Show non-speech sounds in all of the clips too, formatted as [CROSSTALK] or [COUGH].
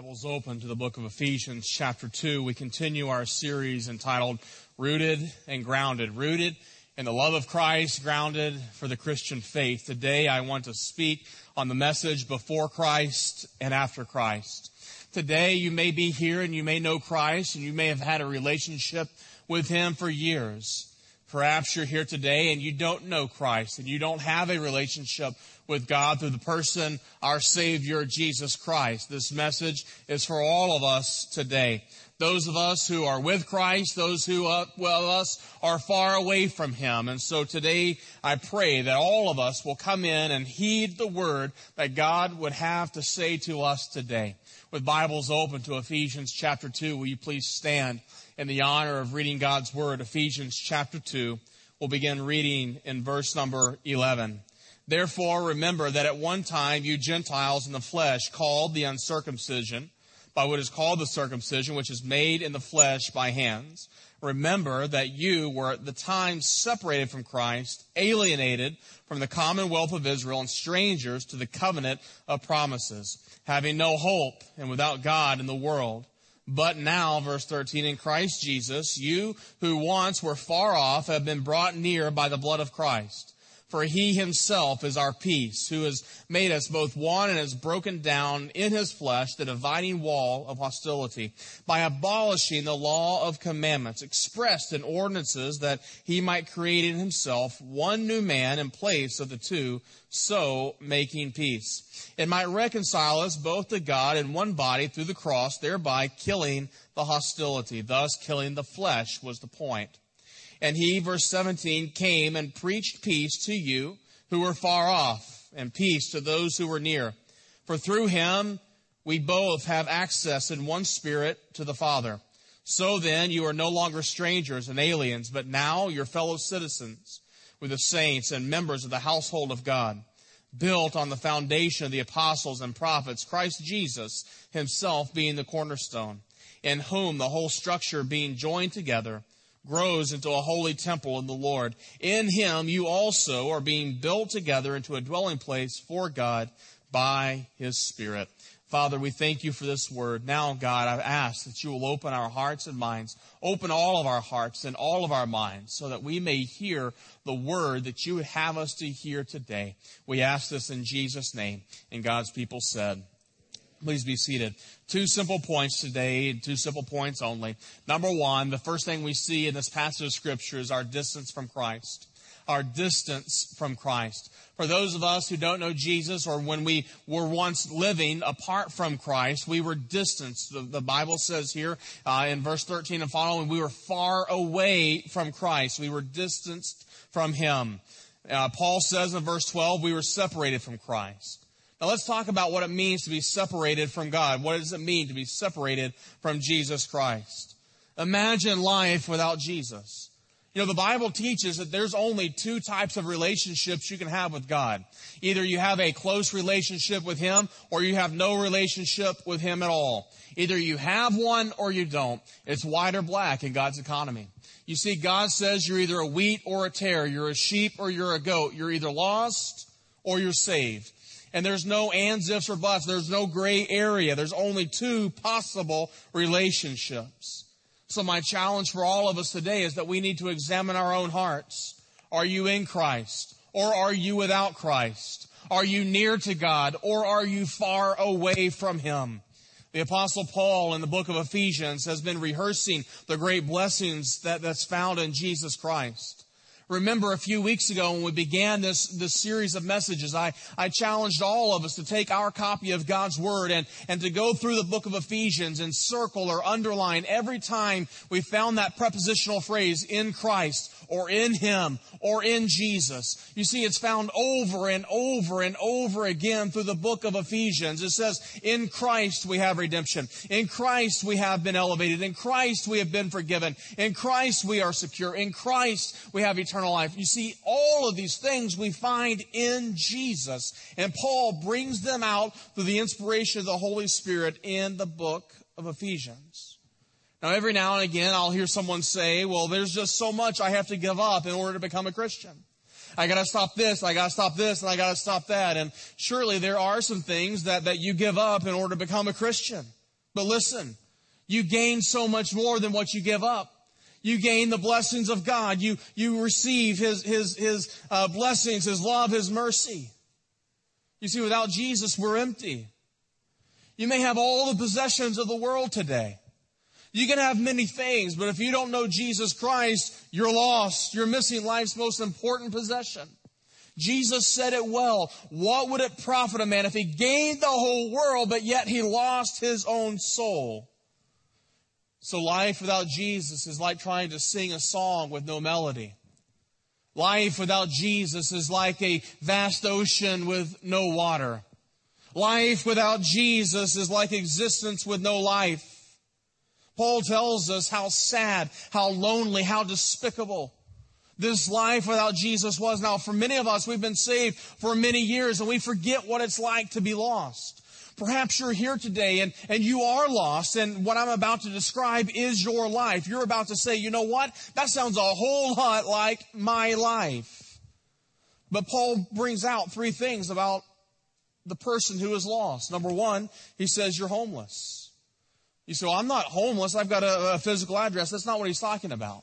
Bibles open to the book of Ephesians, chapter 2. We continue our series entitled Rooted and Grounded. Rooted in the love of Christ, grounded for the Christian faith. Today I want to speak on the message before Christ and after Christ. Today you may be here and you may know Christ and you may have had a relationship with Him for years. Perhaps you're here today and you don't know Christ and you don't have a relationship with God through the person, our Savior, Jesus Christ. This message is for all of us today. Those of us who are with Christ, those who, uh, well, us are far away from Him. And so today I pray that all of us will come in and heed the word that God would have to say to us today. With Bibles open to Ephesians chapter 2, will you please stand in the honor of reading God's word? Ephesians chapter 2. We'll begin reading in verse number 11. Therefore, remember that at one time you Gentiles in the flesh called the uncircumcision by what is called the circumcision, which is made in the flesh by hands. Remember that you were at the time separated from Christ, alienated from the commonwealth of Israel, and strangers to the covenant of promises, having no hope and without God in the world. But now, verse 13, in Christ Jesus, you who once were far off have been brought near by the blood of Christ. For he himself is our peace, who has made us both one and has broken down in his flesh the dividing wall of hostility by abolishing the law of commandments expressed in ordinances that he might create in himself one new man in place of the two, so making peace. It might reconcile us both to God in one body through the cross, thereby killing the hostility. Thus killing the flesh was the point. And he, verse 17, came and preached peace to you who were far off, and peace to those who were near. For through him we both have access in one spirit to the Father. So then you are no longer strangers and aliens, but now you're fellow citizens with the saints and members of the household of God, built on the foundation of the apostles and prophets, Christ Jesus himself being the cornerstone, in whom the whole structure being joined together grows into a holy temple in the Lord. In him you also are being built together into a dwelling place for God by his Spirit. Father, we thank you for this word. Now, God, I ask that you will open our hearts and minds, open all of our hearts and all of our minds so that we may hear the word that you would have us to hear today. We ask this in Jesus' name. And God's people said, Please be seated. Two simple points today, two simple points only. Number one, the first thing we see in this passage of scripture is our distance from Christ. Our distance from Christ. For those of us who don't know Jesus or when we were once living apart from Christ, we were distanced. The, the Bible says here uh, in verse 13 and following, we were far away from Christ. We were distanced from Him. Uh, Paul says in verse 12, we were separated from Christ. Now let's talk about what it means to be separated from God. What does it mean to be separated from Jesus Christ? Imagine life without Jesus. You know, the Bible teaches that there's only two types of relationships you can have with God. Either you have a close relationship with Him or you have no relationship with Him at all. Either you have one or you don't. It's white or black in God's economy. You see, God says you're either a wheat or a tare. You're a sheep or you're a goat. You're either lost or you're saved. And there's no ands, ifs, or buts. There's no gray area. There's only two possible relationships. So my challenge for all of us today is that we need to examine our own hearts. Are you in Christ? Or are you without Christ? Are you near to God? Or are you far away from Him? The apostle Paul in the book of Ephesians has been rehearsing the great blessings that, that's found in Jesus Christ. Remember a few weeks ago when we began this, this series of messages, I, I challenged all of us to take our copy of God's Word and, and to go through the book of Ephesians and circle or underline every time we found that prepositional phrase, in Christ, or in Him or in Jesus. You see, it's found over and over and over again through the book of Ephesians. It says, in Christ we have redemption. In Christ we have been elevated. In Christ we have been forgiven. In Christ we are secure. In Christ we have eternal life. You see, all of these things we find in Jesus. And Paul brings them out through the inspiration of the Holy Spirit in the book of Ephesians. Now, every now and again, I'll hear someone say, well, there's just so much I have to give up in order to become a Christian. I gotta stop this, I gotta stop this, and I gotta stop that. And surely there are some things that, that you give up in order to become a Christian. But listen, you gain so much more than what you give up. You gain the blessings of God. You, you receive His, His, His uh, blessings, His love, His mercy. You see, without Jesus, we're empty. You may have all the possessions of the world today. You can have many things, but if you don't know Jesus Christ, you're lost. You're missing life's most important possession. Jesus said it well. What would it profit a man if he gained the whole world, but yet he lost his own soul? So life without Jesus is like trying to sing a song with no melody. Life without Jesus is like a vast ocean with no water. Life without Jesus is like existence with no life. Paul tells us how sad, how lonely, how despicable this life without Jesus was. Now, for many of us, we've been saved for many years and we forget what it's like to be lost. Perhaps you're here today and, and you are lost and what I'm about to describe is your life. You're about to say, you know what? That sounds a whole lot like my life. But Paul brings out three things about the person who is lost. Number one, he says you're homeless. You say, well, I'm not homeless. I've got a, a physical address. That's not what he's talking about.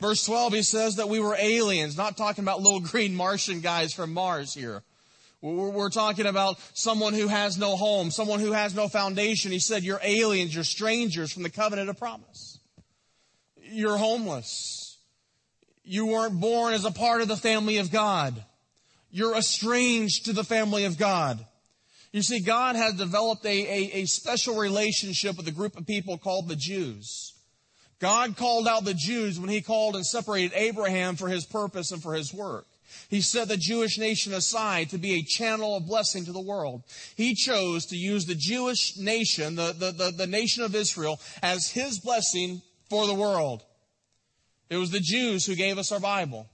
Verse 12, he says that we were aliens, not talking about little [LAUGHS] green Martian guys from Mars here. We're talking about someone who has no home, someone who has no foundation. He said, You're aliens, you're strangers from the covenant of promise. You're homeless. You weren't born as a part of the family of God. You're estranged to the family of God. You see, God has developed a, a, a special relationship with a group of people called the Jews. God called out the Jews when he called and separated Abraham for his purpose and for his work. He set the Jewish nation aside to be a channel of blessing to the world. He chose to use the Jewish nation, the, the, the, the, nation of Israel, as his blessing for the world. It was the Jews who gave us our Bible.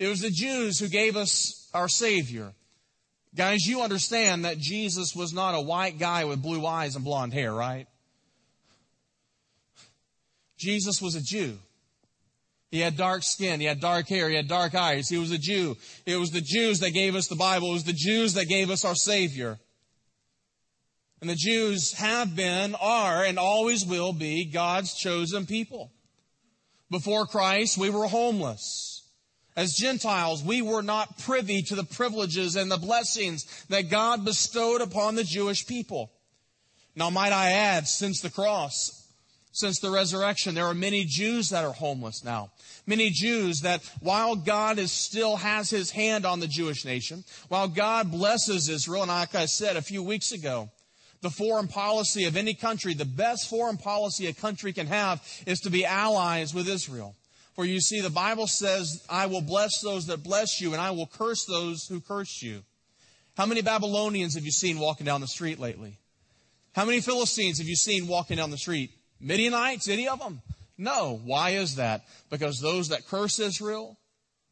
It was the Jews who gave us our Savior. Guys, you understand that Jesus was not a white guy with blue eyes and blonde hair, right? Jesus was a Jew. He had dark skin. He had dark hair. He had dark eyes. He was a Jew. It was the Jews that gave us the Bible. It was the Jews that gave us our Savior. And the Jews have been, are, and always will be God's chosen people. Before Christ, we were homeless. As Gentiles, we were not privy to the privileges and the blessings that God bestowed upon the Jewish people. Now, might I add, since the cross, since the resurrection, there are many Jews that are homeless now. Many Jews that while God is still has his hand on the Jewish nation, while God blesses Israel, and like I said a few weeks ago, the foreign policy of any country, the best foreign policy a country can have is to be allies with Israel. For you see, the Bible says, I will bless those that bless you, and I will curse those who curse you. How many Babylonians have you seen walking down the street lately? How many Philistines have you seen walking down the street? Midianites, any of them? No. Why is that? Because those that curse Israel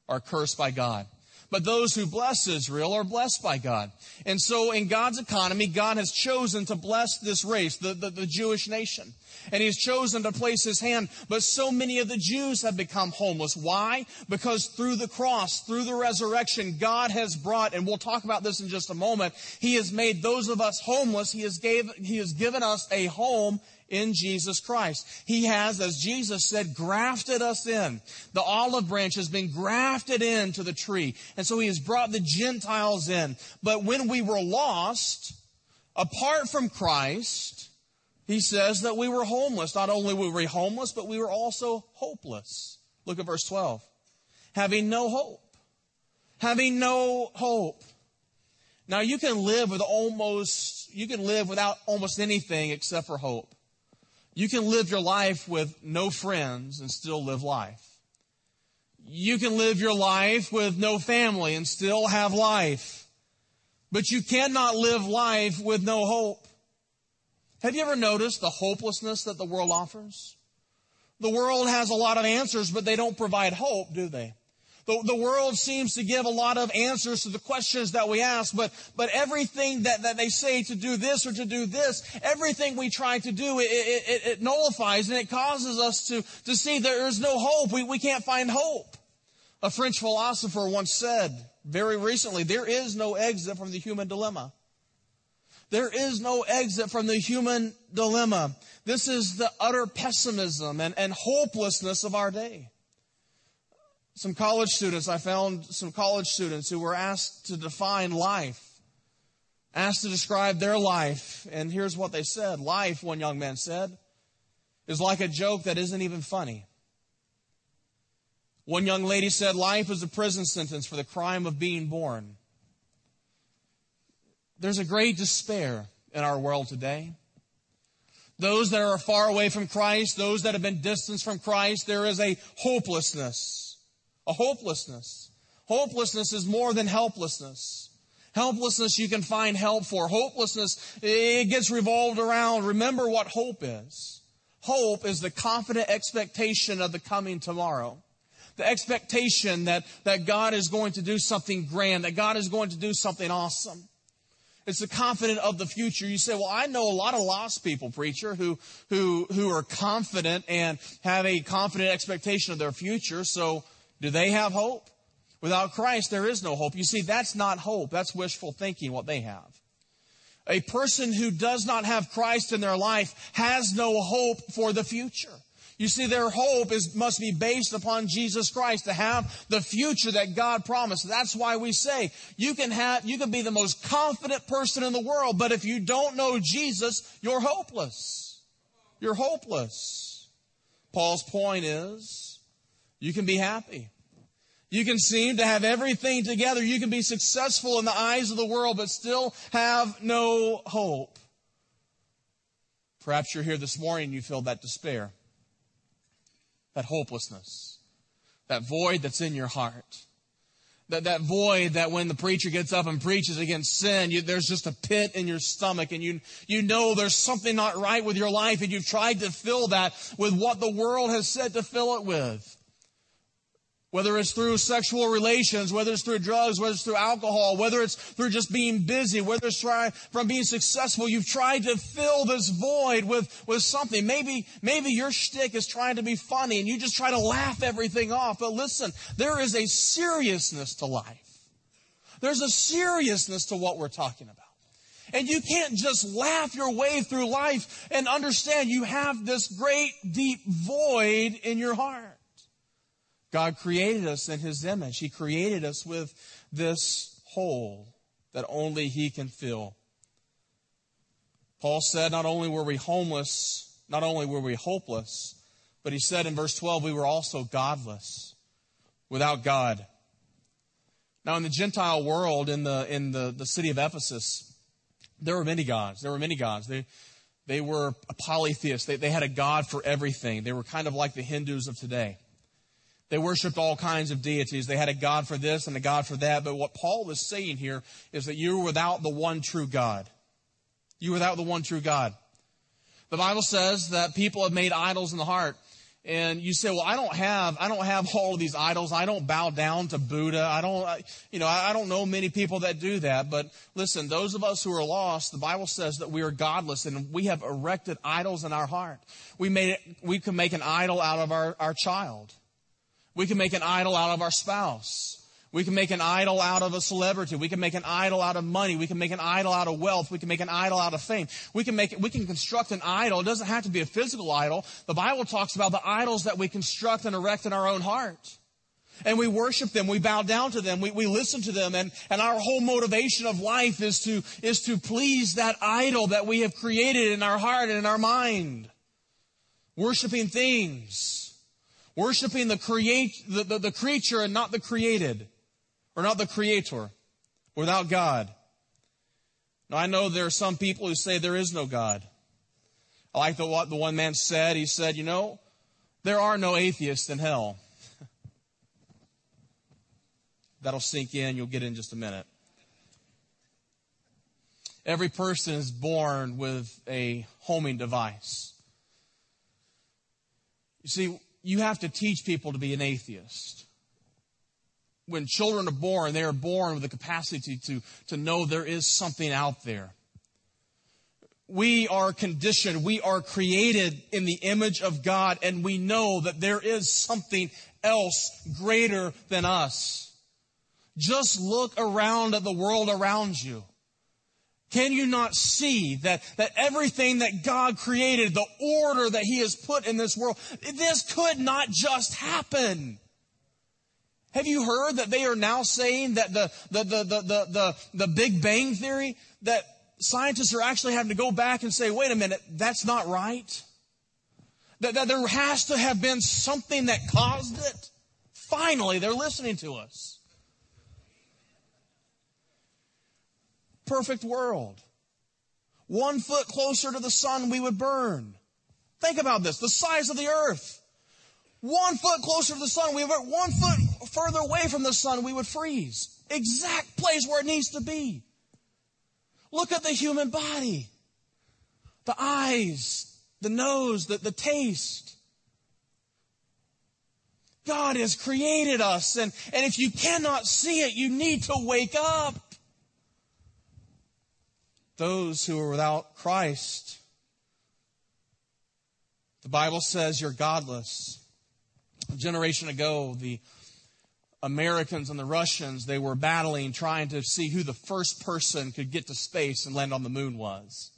are cursed by God. But those who bless Israel are blessed by God. And so in God's economy, God has chosen to bless this race, the, the, the Jewish nation and he's chosen to place his hand. But so many of the Jews have become homeless. Why? Because through the cross, through the resurrection, God has brought, and we'll talk about this in just a moment, he has made those of us homeless. He has gave, he has given us a home in Jesus Christ. He has, as Jesus said, grafted us in. The olive branch has been grafted into the tree. And so he has brought the Gentiles in. But when we were lost, apart from Christ, he says that we were homeless. Not only were we homeless, but we were also hopeless. Look at verse 12. Having no hope. Having no hope. Now you can live with almost, you can live without almost anything except for hope. You can live your life with no friends and still live life. You can live your life with no family and still have life. But you cannot live life with no hope. Have you ever noticed the hopelessness that the world offers? The world has a lot of answers, but they don't provide hope, do they? The, the world seems to give a lot of answers to the questions that we ask, but, but everything that, that they say to do this or to do this, everything we try to do, it, it, it nullifies and it causes us to, to see there is no hope. We, we can't find hope. A French philosopher once said very recently, there is no exit from the human dilemma. There is no exit from the human dilemma. This is the utter pessimism and, and hopelessness of our day. Some college students, I found some college students who were asked to define life, asked to describe their life, and here's what they said. Life, one young man said, is like a joke that isn't even funny. One young lady said, Life is a prison sentence for the crime of being born. There's a great despair in our world today. Those that are far away from Christ, those that have been distanced from Christ, there is a hopelessness. A hopelessness. Hopelessness is more than helplessness. Helplessness you can find help for. Hopelessness, it gets revolved around. Remember what hope is. Hope is the confident expectation of the coming tomorrow. The expectation that, that God is going to do something grand, that God is going to do something awesome. It's the confident of the future. You say, well, I know a lot of lost people, preacher, who, who, who are confident and have a confident expectation of their future. So do they have hope? Without Christ, there is no hope. You see, that's not hope. That's wishful thinking, what they have. A person who does not have Christ in their life has no hope for the future. You see, their hope is, must be based upon Jesus Christ to have the future that God promised. That's why we say you can have, you can be the most confident person in the world, but if you don't know Jesus, you're hopeless. You're hopeless. Paul's point is you can be happy. You can seem to have everything together. You can be successful in the eyes of the world, but still have no hope. Perhaps you're here this morning and you feel that despair that hopelessness, that void that's in your heart. That, that void that when the preacher gets up and preaches against sin, you, there's just a pit in your stomach and you, you know there's something not right with your life and you've tried to fill that with what the world has said to fill it with. Whether it's through sexual relations, whether it's through drugs, whether it's through alcohol, whether it's through just being busy, whether it's try, from being successful, you've tried to fill this void with, with something. Maybe, maybe your shtick is trying to be funny and you just try to laugh everything off. But listen, there is a seriousness to life. There's a seriousness to what we're talking about. And you can't just laugh your way through life and understand you have this great deep void in your heart. God created us in His image. He created us with this hole that only He can fill. Paul said not only were we homeless, not only were we hopeless, but he said in verse 12, we were also godless, without God. Now, in the Gentile world, in the, in the, the city of Ephesus, there were many gods. There were many gods. They, they were polytheists. They, they had a God for everything. They were kind of like the Hindus of today. They worshiped all kinds of deities. They had a God for this and a God for that. But what Paul is saying here is that you're without the one true God. You're without the one true God. The Bible says that people have made idols in the heart. And you say, well, I don't have, I don't have [LAUGHS] all of these idols. I don't bow down to Buddha. I don't, I, you know, I don't know many people that do that. But listen, those of us who are lost, the Bible says that we are godless and we have erected idols in our heart. We made we can make an idol out of our, our child. We can make an idol out of our spouse. We can make an idol out of a celebrity. We can make an idol out of money. We can make an idol out of wealth. We can make an idol out of fame. We can make, we can construct an idol. It doesn't have to be a physical idol. The Bible talks about the idols that we construct and erect in our own heart. And we worship them. We bow down to them. We, we listen to them. And, and our whole motivation of life is to, is to please that idol that we have created in our heart and in our mind. Worshiping things Worshipping the, create, the, the, the creature and not the created, or not the creator, without God. Now I know there are some people who say there is no God. I like the, what the one man said. He said, you know, there are no atheists in hell. [LAUGHS] That'll sink in. You'll get in just a minute. Every person is born with a homing device. You see, you have to teach people to be an atheist. When children are born, they are born with the capacity to, to know there is something out there. We are conditioned, we are created in the image of God, and we know that there is something else greater than us. Just look around at the world around you. Can you not see that, that everything that God created, the order that He has put in this world, this could not just happen? Have you heard that they are now saying that the, the, the, the, the, the, the Big Bang Theory, that scientists are actually having to go back and say, wait a minute, that's not right? That, that there has to have been something that caused it? Finally, they're listening to us. Perfect world. One foot closer to the sun, we would burn. Think about this the size of the earth. One foot closer to the sun, we would. One foot further away from the sun, we would freeze. Exact place where it needs to be. Look at the human body. The eyes, the nose, the, the taste. God has created us, and, and if you cannot see it, you need to wake up. Those who are without Christ, the Bible says you're godless. A generation ago, the Americans and the Russians, they were battling, trying to see who the first person could get to space and land on the moon was.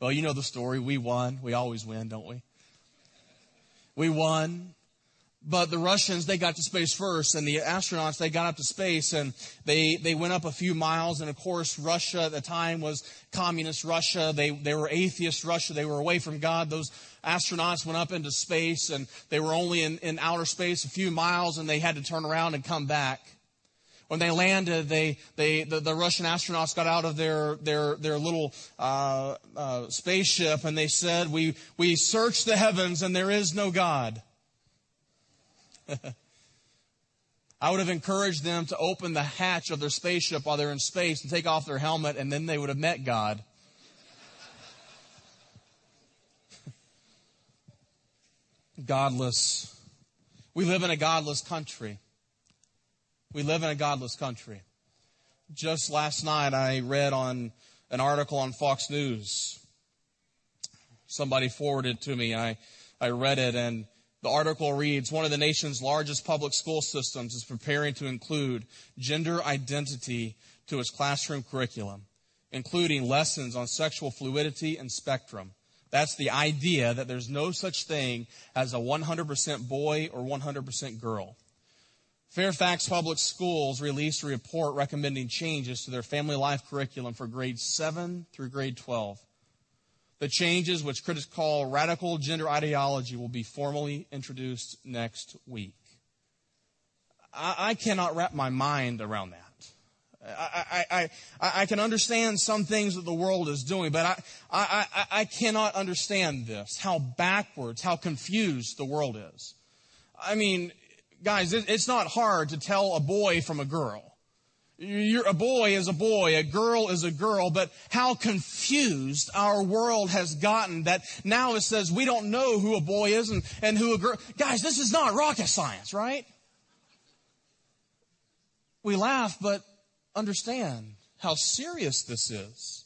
Well, you know the story. We won. We always win, don't we? We won. But the Russians, they got to space first, and the astronauts, they got up to space, and they, they went up a few miles, and of course, Russia at the time was communist Russia. They, they were atheist Russia. They were away from God. Those astronauts went up into space, and they were only in, in outer space a few miles, and they had to turn around and come back. When they landed, they, they, the, the Russian astronauts got out of their, their, their little uh, uh, spaceship, and they said, we, we searched the heavens, and there is no God. [LAUGHS] I would have encouraged them to open the hatch of their spaceship while they're in space and take off their helmet, and then they would have met God. [LAUGHS] godless. We live in a godless country. We live in a godless country. Just last night, I read on an article on Fox News. Somebody forwarded to me. I, I read it, and the article reads One of the nation's largest public school systems is preparing to include gender identity to its classroom curriculum, including lessons on sexual fluidity and spectrum. That's the idea that there's no such thing as a 100% boy or 100% girl. Fairfax Public Schools released a report recommending changes to their family life curriculum for grades 7 through grade 12. The changes, which critics call radical gender ideology, will be formally introduced next week. I, I cannot wrap my mind around that. I, I, I, I, can understand some things that the world is doing, but I, I, I, cannot understand this, how backwards, how confused the world is. I mean, guys, it, it's not hard to tell a boy from a girl. You're, a boy is a boy, a girl is a girl, but how confused our world has gotten that now it says we don't know who a boy is and, and who a girl. Guys, this is not rocket science, right? We laugh, but understand how serious this is.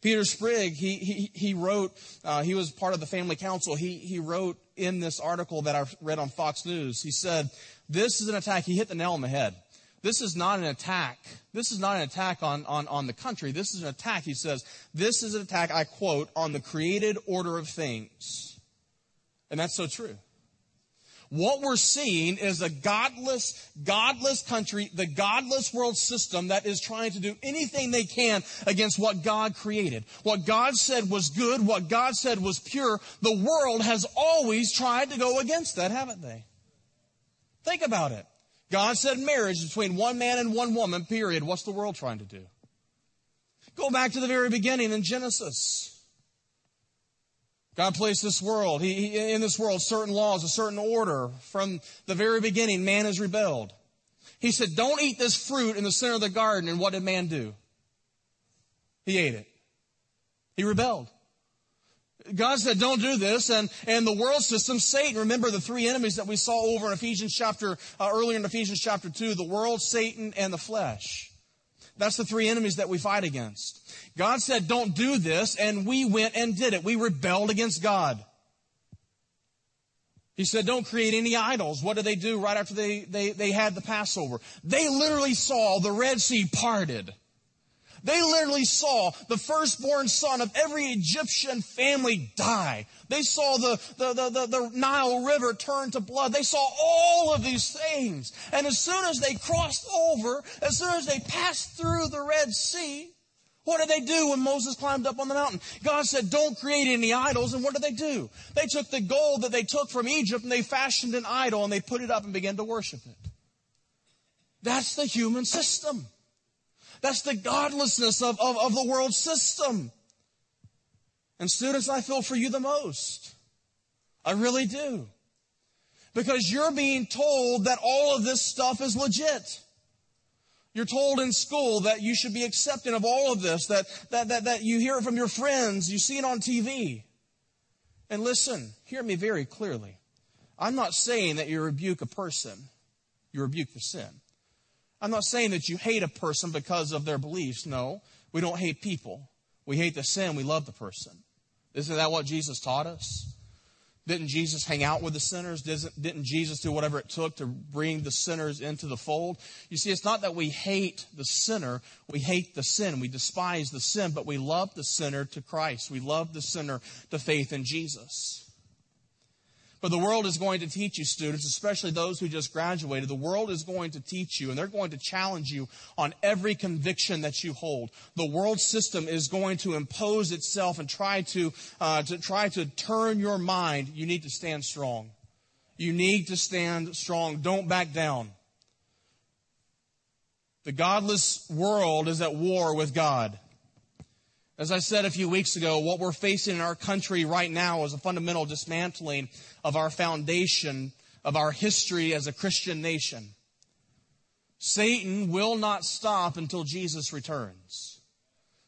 Peter Sprigg, he, he, he wrote, uh, he was part of the family council. He, he wrote in this article that I read on Fox News, he said, this is an attack. He hit the nail on the head. This is not an attack. This is not an attack on, on, on the country. This is an attack, he says. This is an attack, I quote, on the created order of things. And that's so true. What we're seeing is a godless, godless country, the godless world system that is trying to do anything they can against what God created. What God said was good, what God said was pure. The world has always tried to go against that, haven't they? Think about it. God said marriage between one man and one woman, period. What's the world trying to do? Go back to the very beginning in Genesis. God placed this world, he, in this world, certain laws, a certain order. From the very beginning, man has rebelled. He said, don't eat this fruit in the center of the garden. And what did man do? He ate it. He rebelled. God said, don't do this. And, and the world system, Satan, remember the three enemies that we saw over in Ephesians chapter, uh, earlier in Ephesians chapter 2, the world, Satan, and the flesh. That's the three enemies that we fight against. God said, don't do this, and we went and did it. We rebelled against God. He said, don't create any idols. What did they do right after they, they, they had the Passover? They literally saw the Red Sea parted. They literally saw the firstborn son of every Egyptian family die. They saw the, the, the, the, the Nile River turn to blood. They saw all of these things. And as soon as they crossed over, as soon as they passed through the Red Sea, what did they do when Moses climbed up on the mountain? God said, don't create any idols. And what did they do? They took the gold that they took from Egypt and they fashioned an idol and they put it up and began to worship it. That's the human system. That's the godlessness of, of, of the world system. And students, I feel for you the most. I really do. Because you're being told that all of this stuff is legit. You're told in school that you should be accepting of all of this, that, that, that, that you hear it from your friends, you see it on TV. And listen, hear me very clearly. I'm not saying that you rebuke a person, you rebuke the sin. I'm not saying that you hate a person because of their beliefs. No, we don't hate people. We hate the sin, we love the person. Isn't that what Jesus taught us? Didn't Jesus hang out with the sinners? Didn't Jesus do whatever it took to bring the sinners into the fold? You see, it's not that we hate the sinner. We hate the sin. We despise the sin, but we love the sinner to Christ. We love the sinner to faith in Jesus. But the world is going to teach you, students, especially those who just graduated, the world is going to teach you and they're going to challenge you on every conviction that you hold. The world system is going to impose itself and try to, uh, to try to turn your mind. You need to stand strong. You need to stand strong. Don't back down. The godless world is at war with God. As I said a few weeks ago, what we're facing in our country right now is a fundamental dismantling of our foundation, of our history as a Christian nation. Satan will not stop until Jesus returns.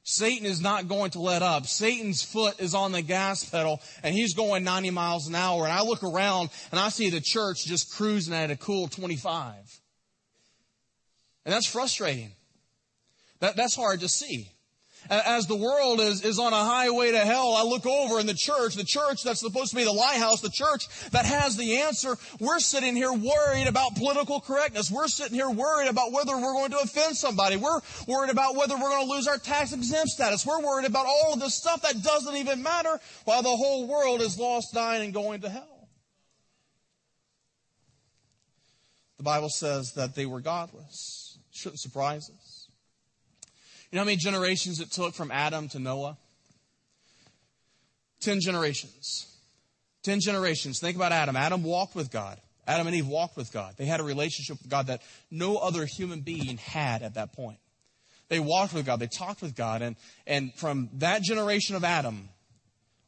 Satan is not going to let up. Satan's foot is on the gas pedal and he's going 90 miles an hour. And I look around and I see the church just cruising at a cool 25. And that's frustrating. That, that's hard to see as the world is, is on a highway to hell, I look over in the church, the church that's supposed to be the lighthouse, the church that has the answer. We're sitting here worried about political correctness. We're sitting here worried about whether we're going to offend somebody. We're worried about whether we're going to lose our tax exempt status. We're worried about all of this stuff that doesn't even matter while the whole world is lost, dying, and going to hell. The Bible says that they were godless. Shouldn't surprise us. You know how many generations it took from Adam to Noah? Ten generations. Ten generations. Think about Adam. Adam walked with God. Adam and Eve walked with God. They had a relationship with God that no other human being had at that point. They walked with God. They talked with God. And, and from that generation of Adam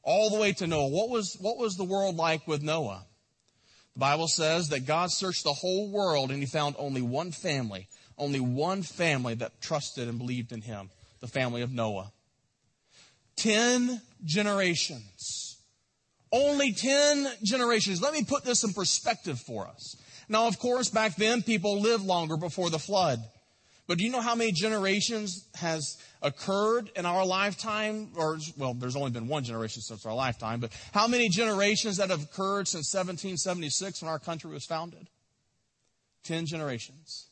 all the way to Noah, what was, what was the world like with Noah? The Bible says that God searched the whole world and he found only one family only one family that trusted and believed in him the family of Noah. Ten generations. Only ten generations. Let me put this in perspective for us. Now, of course, back then people lived longer before the flood. But do you know how many generations has occurred in our lifetime? Or, well, there's only been one generation since our lifetime, but how many generations that have occurred since 1776 when our country was founded? Ten generations.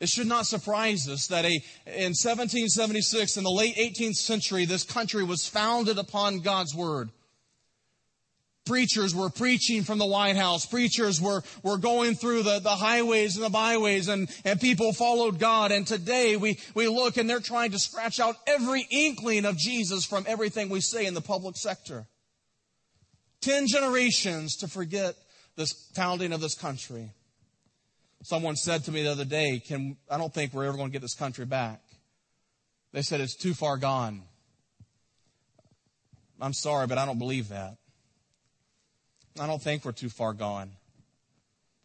It should not surprise us that a, in 1776, in the late 18th century, this country was founded upon God's Word. Preachers were preaching from the White House. Preachers were, were going through the, the highways and the byways and, and people followed God. And today we, we look and they're trying to scratch out every inkling of Jesus from everything we say in the public sector. Ten generations to forget this founding of this country. Someone said to me the other day, can, I don't think we're ever going to get this country back. They said it's too far gone. I'm sorry, but I don't believe that. I don't think we're too far gone.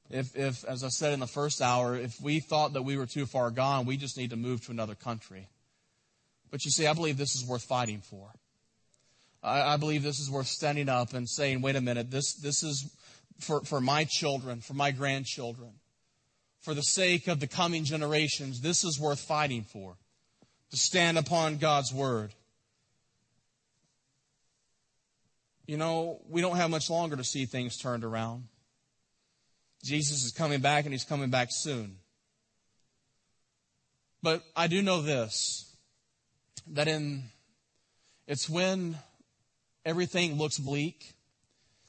If, if, as I said in the first hour, if we thought that we were too far gone, we just need to move to another country. But you see, I believe this is worth fighting for. I, I believe this is worth standing up and saying, wait a minute, this, this is for, for my children, for my grandchildren for the sake of the coming generations, this is worth fighting for. To stand upon God's word. You know, we don't have much longer to see things turned around. Jesus is coming back and he's coming back soon. But I do know this that in it's when everything looks bleak,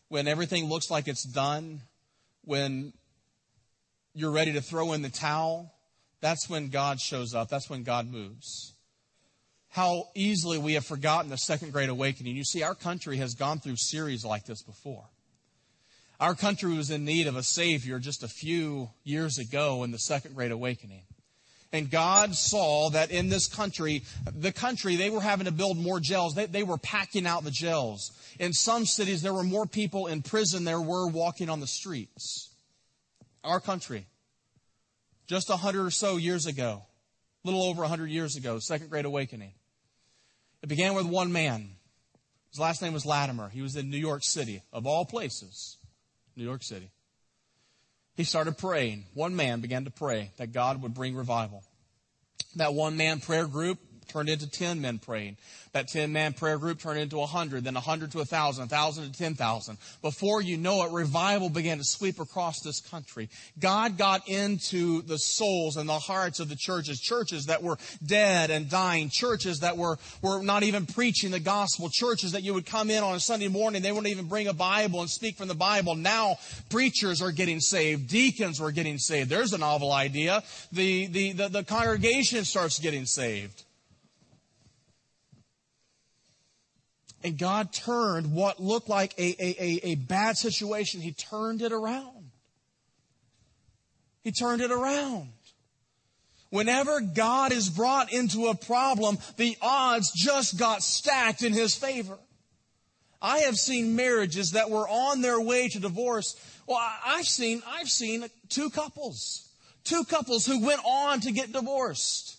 when everything looks like it's done, when you're ready to throw in the towel, that's when God shows up. That's when God moves. How easily we have forgotten the second great awakening. You see, our country has gone through series like this before. Our country was in need of a Savior just a few years ago in the second great awakening. And God saw that in this country, the country, they were having to build more jails. They, they were packing out the jails. In some cities, there were more people in prison than there were walking on the streets. Our country, just a hundred or so years ago, a little over a hundred years ago, Second Great Awakening. It began with one man. His last name was Latimer. He was in New York City, of all places, New York City. He started praying. One man began to pray that God would bring revival. That one man prayer group turned into 10 men praying. That 10 man prayer group turned into 100, then 100 to 1,000, 1,000 to 10,000. Before you know it, revival began to sweep across this country. God got into the souls and the hearts of the churches, churches that were dead and dying, churches that were, were not even preaching the gospel, churches that you would come in on a Sunday morning, they wouldn't even bring a Bible and speak from the Bible. Now, preachers are getting saved, deacons were getting saved. There's a novel idea. The, the, the, the congregation starts getting saved. And God turned what looked like a, a, a, a, bad situation, He turned it around. He turned it around. Whenever God is brought into a problem, the odds just got stacked in His favor. I have seen marriages that were on their way to divorce. Well, I've seen, I've seen two couples, two couples who went on to get divorced.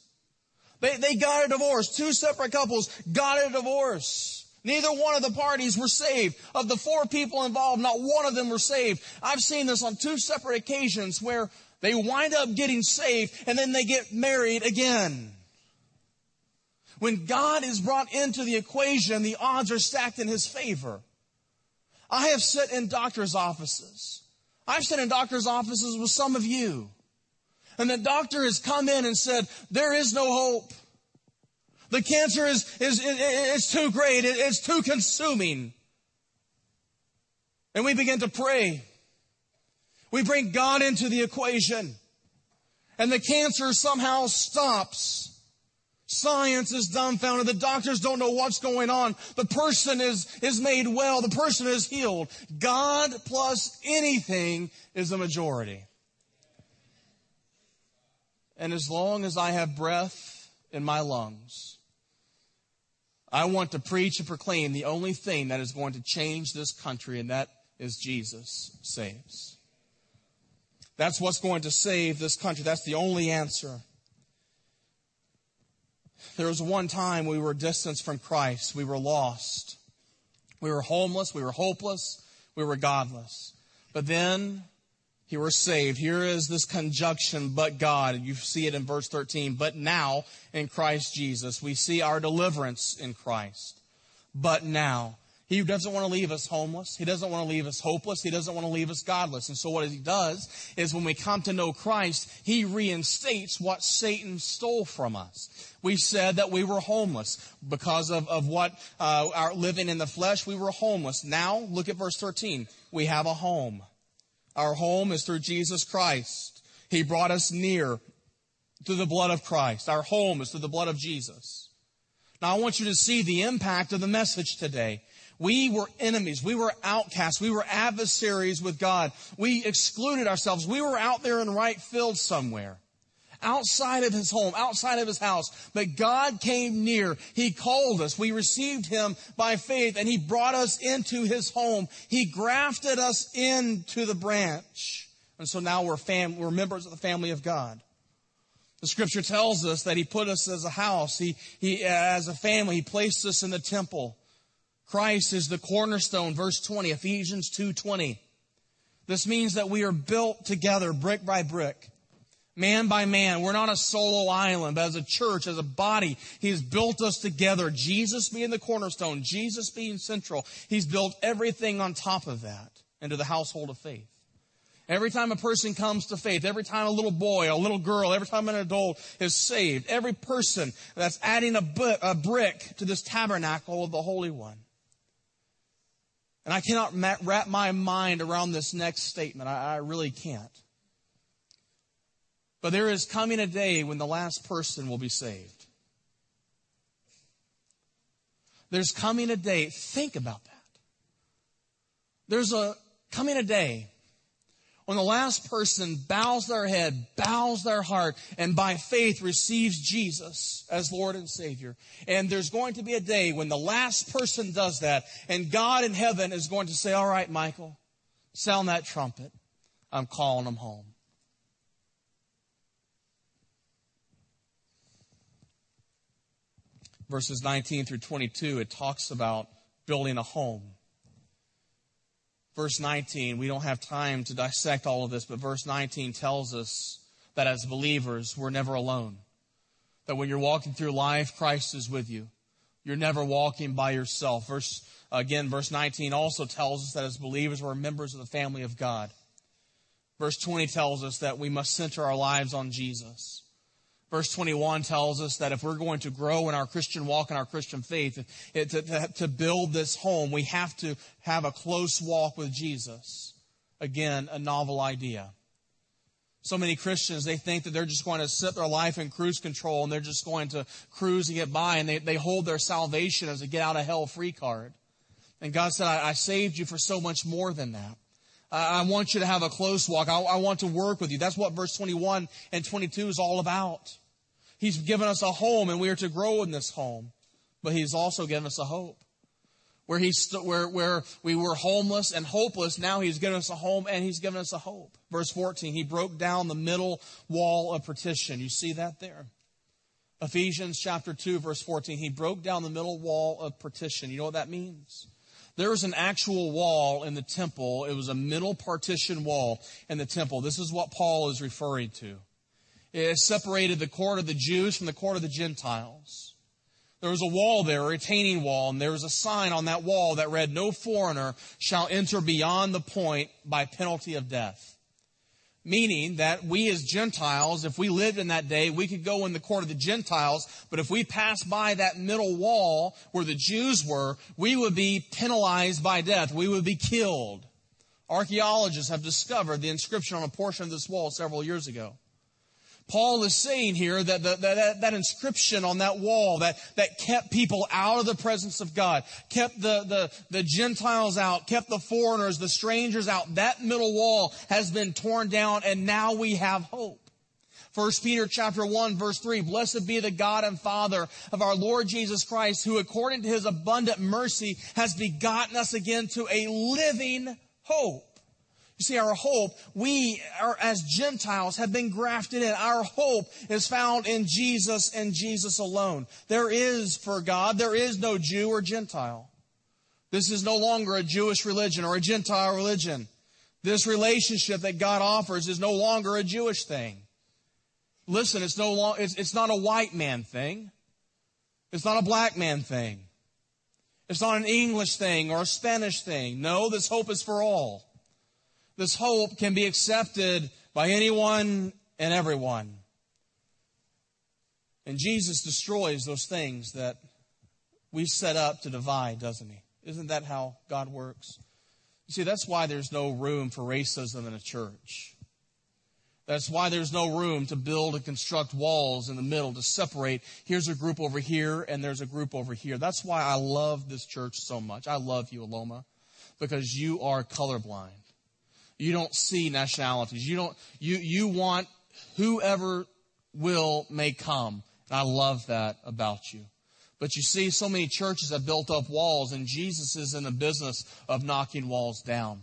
They, they got a divorce. Two separate couples got a divorce. Neither one of the parties were saved. Of the four people involved, not one of them were saved. I've seen this on two separate occasions where they wind up getting saved and then they get married again. When God is brought into the equation, the odds are stacked in his favor. I have sat in doctor's offices. I've sat in doctor's offices with some of you. And the doctor has come in and said, there is no hope. The cancer is, is, is, too great. It's too consuming. And we begin to pray. We bring God into the equation. And the cancer somehow stops. Science is dumbfounded. The doctors don't know what's going on. The person is, is made well. The person is healed. God plus anything is a majority. And as long as I have breath in my lungs, I want to preach and proclaim the only thing that is going to change this country, and that is Jesus saves. That's what's going to save this country. That's the only answer. There was one time we were distanced from Christ. We were lost. We were homeless. We were hopeless. We were godless. But then were saved. Here is this conjunction, but God. You see it in verse 13. But now in Christ Jesus, we see our deliverance in Christ. But now. He doesn't want to leave us homeless. He doesn't want to leave us hopeless. He doesn't want to leave us godless. And so what he does is when we come to know Christ, he reinstates what Satan stole from us. We said that we were homeless because of, of what uh, our living in the flesh. We were homeless. Now look at verse 13. We have a home. Our home is through Jesus Christ. He brought us near through the blood of Christ. Our home is through the blood of Jesus. Now I want you to see the impact of the message today. We were enemies. We were outcasts. We were adversaries with God. We excluded ourselves. We were out there in right field somewhere outside of his home, outside of his house. But God came near. He called us. We received him by faith and he brought us into his home. He grafted us into the branch. And so now we're, fam- we're members of the family of God. The scripture tells us that he put us as a house. He, he, as a family, he placed us in the temple. Christ is the cornerstone, verse 20, Ephesians 2.20. This means that we are built together brick by brick man by man. We're not a solo island, but as a church, as a body, He's built us together. Jesus being the cornerstone, Jesus being central. He's built everything on top of that into the household of faith. Every time a person comes to faith, every time a little boy, a little girl, every time an adult is saved, every person that's adding a, bu- a brick to this tabernacle of the Holy One. And I cannot wrap my mind around this next statement. I, I really can't. But there is coming a day when the last person will be saved. There's coming a day, think about that. There's a coming a day when the last person bows their head, bows their heart, and by faith receives Jesus as Lord and Savior. And there's going to be a day when the last person does that, and God in heaven is going to say, All right, Michael, sound that trumpet. I'm calling them home. Verses 19 through 22, it talks about building a home verse 19, we don't have time to dissect all of this, but verse 19 tells us that as believers, we're never alone. That when you're walking through life, Christ is with you. You're never walking by yourself. Verse, again, verse 19 also tells us that as believers, we're members of the family of God. Verse 20 tells us that we must center our lives on Jesus. Verse 21 tells us that if we're going to grow in our Christian walk and our Christian faith, it, to, to, build this home, we have to have a close walk with Jesus. Again, a novel idea. So many Christians, they think that they're just going to set their life in cruise control and they're just going to cruise and get by and they, they hold their salvation as a get out of hell free card. And God said, I, I saved you for so much more than that. I, want you to have a close walk. I, I want to work with you. That's what verse 21 and 22 is all about. He's given us a home and we are to grow in this home. But He's also given us a hope. Where, he's, where, where we were homeless and hopeless, now He's given us a home and He's given us a hope. Verse 14, He broke down the middle wall of partition. You see that there? Ephesians chapter 2, verse 14, He broke down the middle wall of partition. You know what that means? There was an actual wall in the temple. It was a middle partition wall in the temple. This is what Paul is referring to. It separated the court of the Jews from the court of the Gentiles. There was a wall there, a retaining wall, and there was a sign on that wall that read, No foreigner shall enter beyond the point by penalty of death. Meaning that we as Gentiles, if we lived in that day, we could go in the court of the Gentiles, but if we passed by that middle wall where the Jews were, we would be penalized by death. We would be killed. Archaeologists have discovered the inscription on a portion of this wall several years ago. Paul is saying here that, the, that, that inscription on that wall that, that kept people out of the presence of God, kept the, the, the Gentiles out, kept the foreigners, the strangers out, that middle wall has been torn down and now we have hope. First Peter chapter 1 verse 3, blessed be the God and Father of our Lord Jesus Christ, who according to his abundant mercy has begotten us again to a living hope you see, our hope, we are, as Gentiles have been grafted in. Our hope is found in Jesus and Jesus alone. There is, for God, there is no Jew or Gentile. This is no longer a Jewish religion or a Gentile religion. This relationship that God offers is no longer a Jewish thing. Listen, it's no long, it's, it's not a white man thing. It's not a black man thing. It's not an English thing or a Spanish thing. No, this hope is for all this hope can be accepted by anyone and everyone. And Jesus destroys those things that we've set up to divide, doesn't he? Isn't that how God works? You see, that's why there's no room for racism in a church. That's why there's no room to build and construct walls in the middle to separate. Here's a group over here and there's a group over here. That's why I love this church so much. I love you, Aloma, because you are colorblind. You don't see nationalities. You don't, you, you want whoever will may come. And I love that about you. But you see, so many churches have built up walls and Jesus is in the business of knocking walls down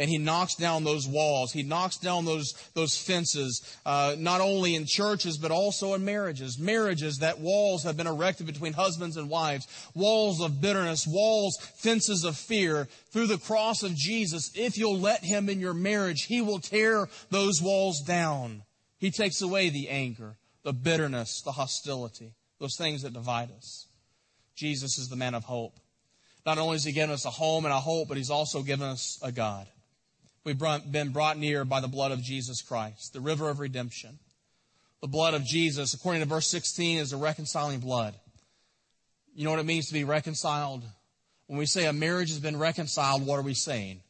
and he knocks down those walls. He knocks down those, those fences, uh, not only in churches, but also in marriages. Marriages that walls have been erected between husbands and wives. Walls of bitterness, walls, fences of fear. Through the cross of Jesus, if you'll let him in your marriage, he will tear those walls down. He takes away the anger, the bitterness, the hostility, those things that divide us. Jesus is the man of hope. Not only has he given us a home and a hope, but he's also given us a God. We've been brought near by the blood of Jesus Christ, the river of redemption. The blood of Jesus, according to verse 16, is a reconciling blood. You know what it means to be reconciled? When we say a marriage has been reconciled, what are we saying?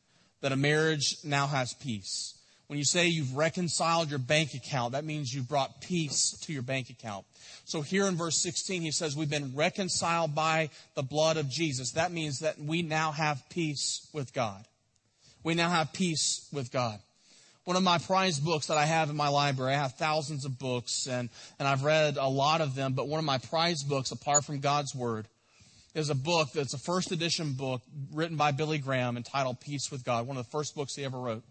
That a marriage now has peace. When you say you've reconciled your bank account, that means you've brought peace to your bank account. So here in verse 16, he says, We've been reconciled by the blood of Jesus. That means that we now have peace with God. We now have peace with God one of my prized books that I have in my library. I have thousands of books and, and I've read a lot of them, but one of my prized books, apart from God's Word, is a book that's a first edition book written by Billy Graham entitled Peace with God, one of the first books he ever wrote,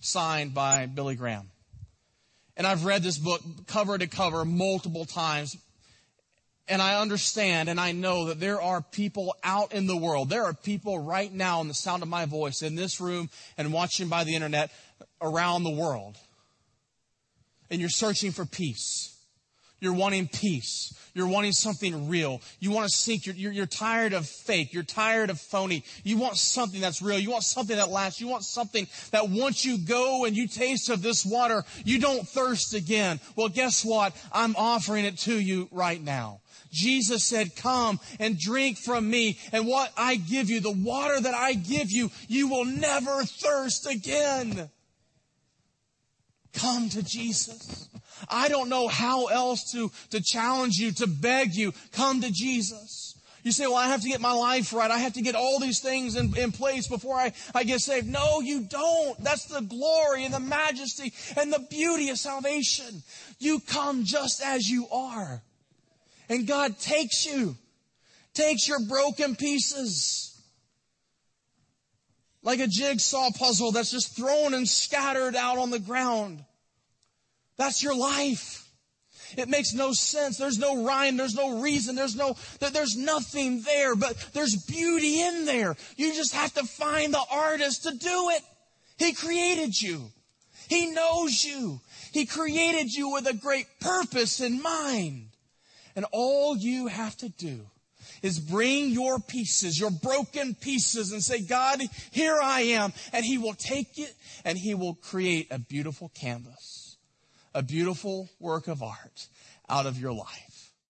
signed by Billy Graham. And I've read this book cover to cover multiple times. And I understand and I know that there are people out in the world. There are people right now in the sound of my voice in this room and watching by the internet around the world. And you're searching for peace. You're wanting peace. You're wanting something real. You want to seek. You're, you're, you're, tired of fake. You're tired of phony. You want something that's real. You want something that lasts. You want something that once you go and you taste of this water, you don't thirst again. Well, guess what? I'm offering it to you right now. Jesus said, come and drink from me. And what I give you, the water that I give you, you will never thirst again. Come to Jesus. I don't know how else to, to challenge you, to beg you. Come to Jesus. You say, well, I have to get my life right. I have to get all these things in, in place before I, I get saved. No, you don't. That's the glory and the majesty and the beauty of salvation. You come just as you are. And God takes you, takes your broken pieces like a jigsaw puzzle that's just thrown and scattered out on the ground. That's your life. It makes no sense. There's no rhyme. There's no reason. There's no, there's nothing there, but there's beauty in there. You just have to find the artist to do it. He created you. He knows you. He created you with a great purpose in mind. And all you have to do is bring your pieces, your broken pieces and say, God, here I am. And he will take it and he will create a beautiful canvas, a beautiful work of art out of your life.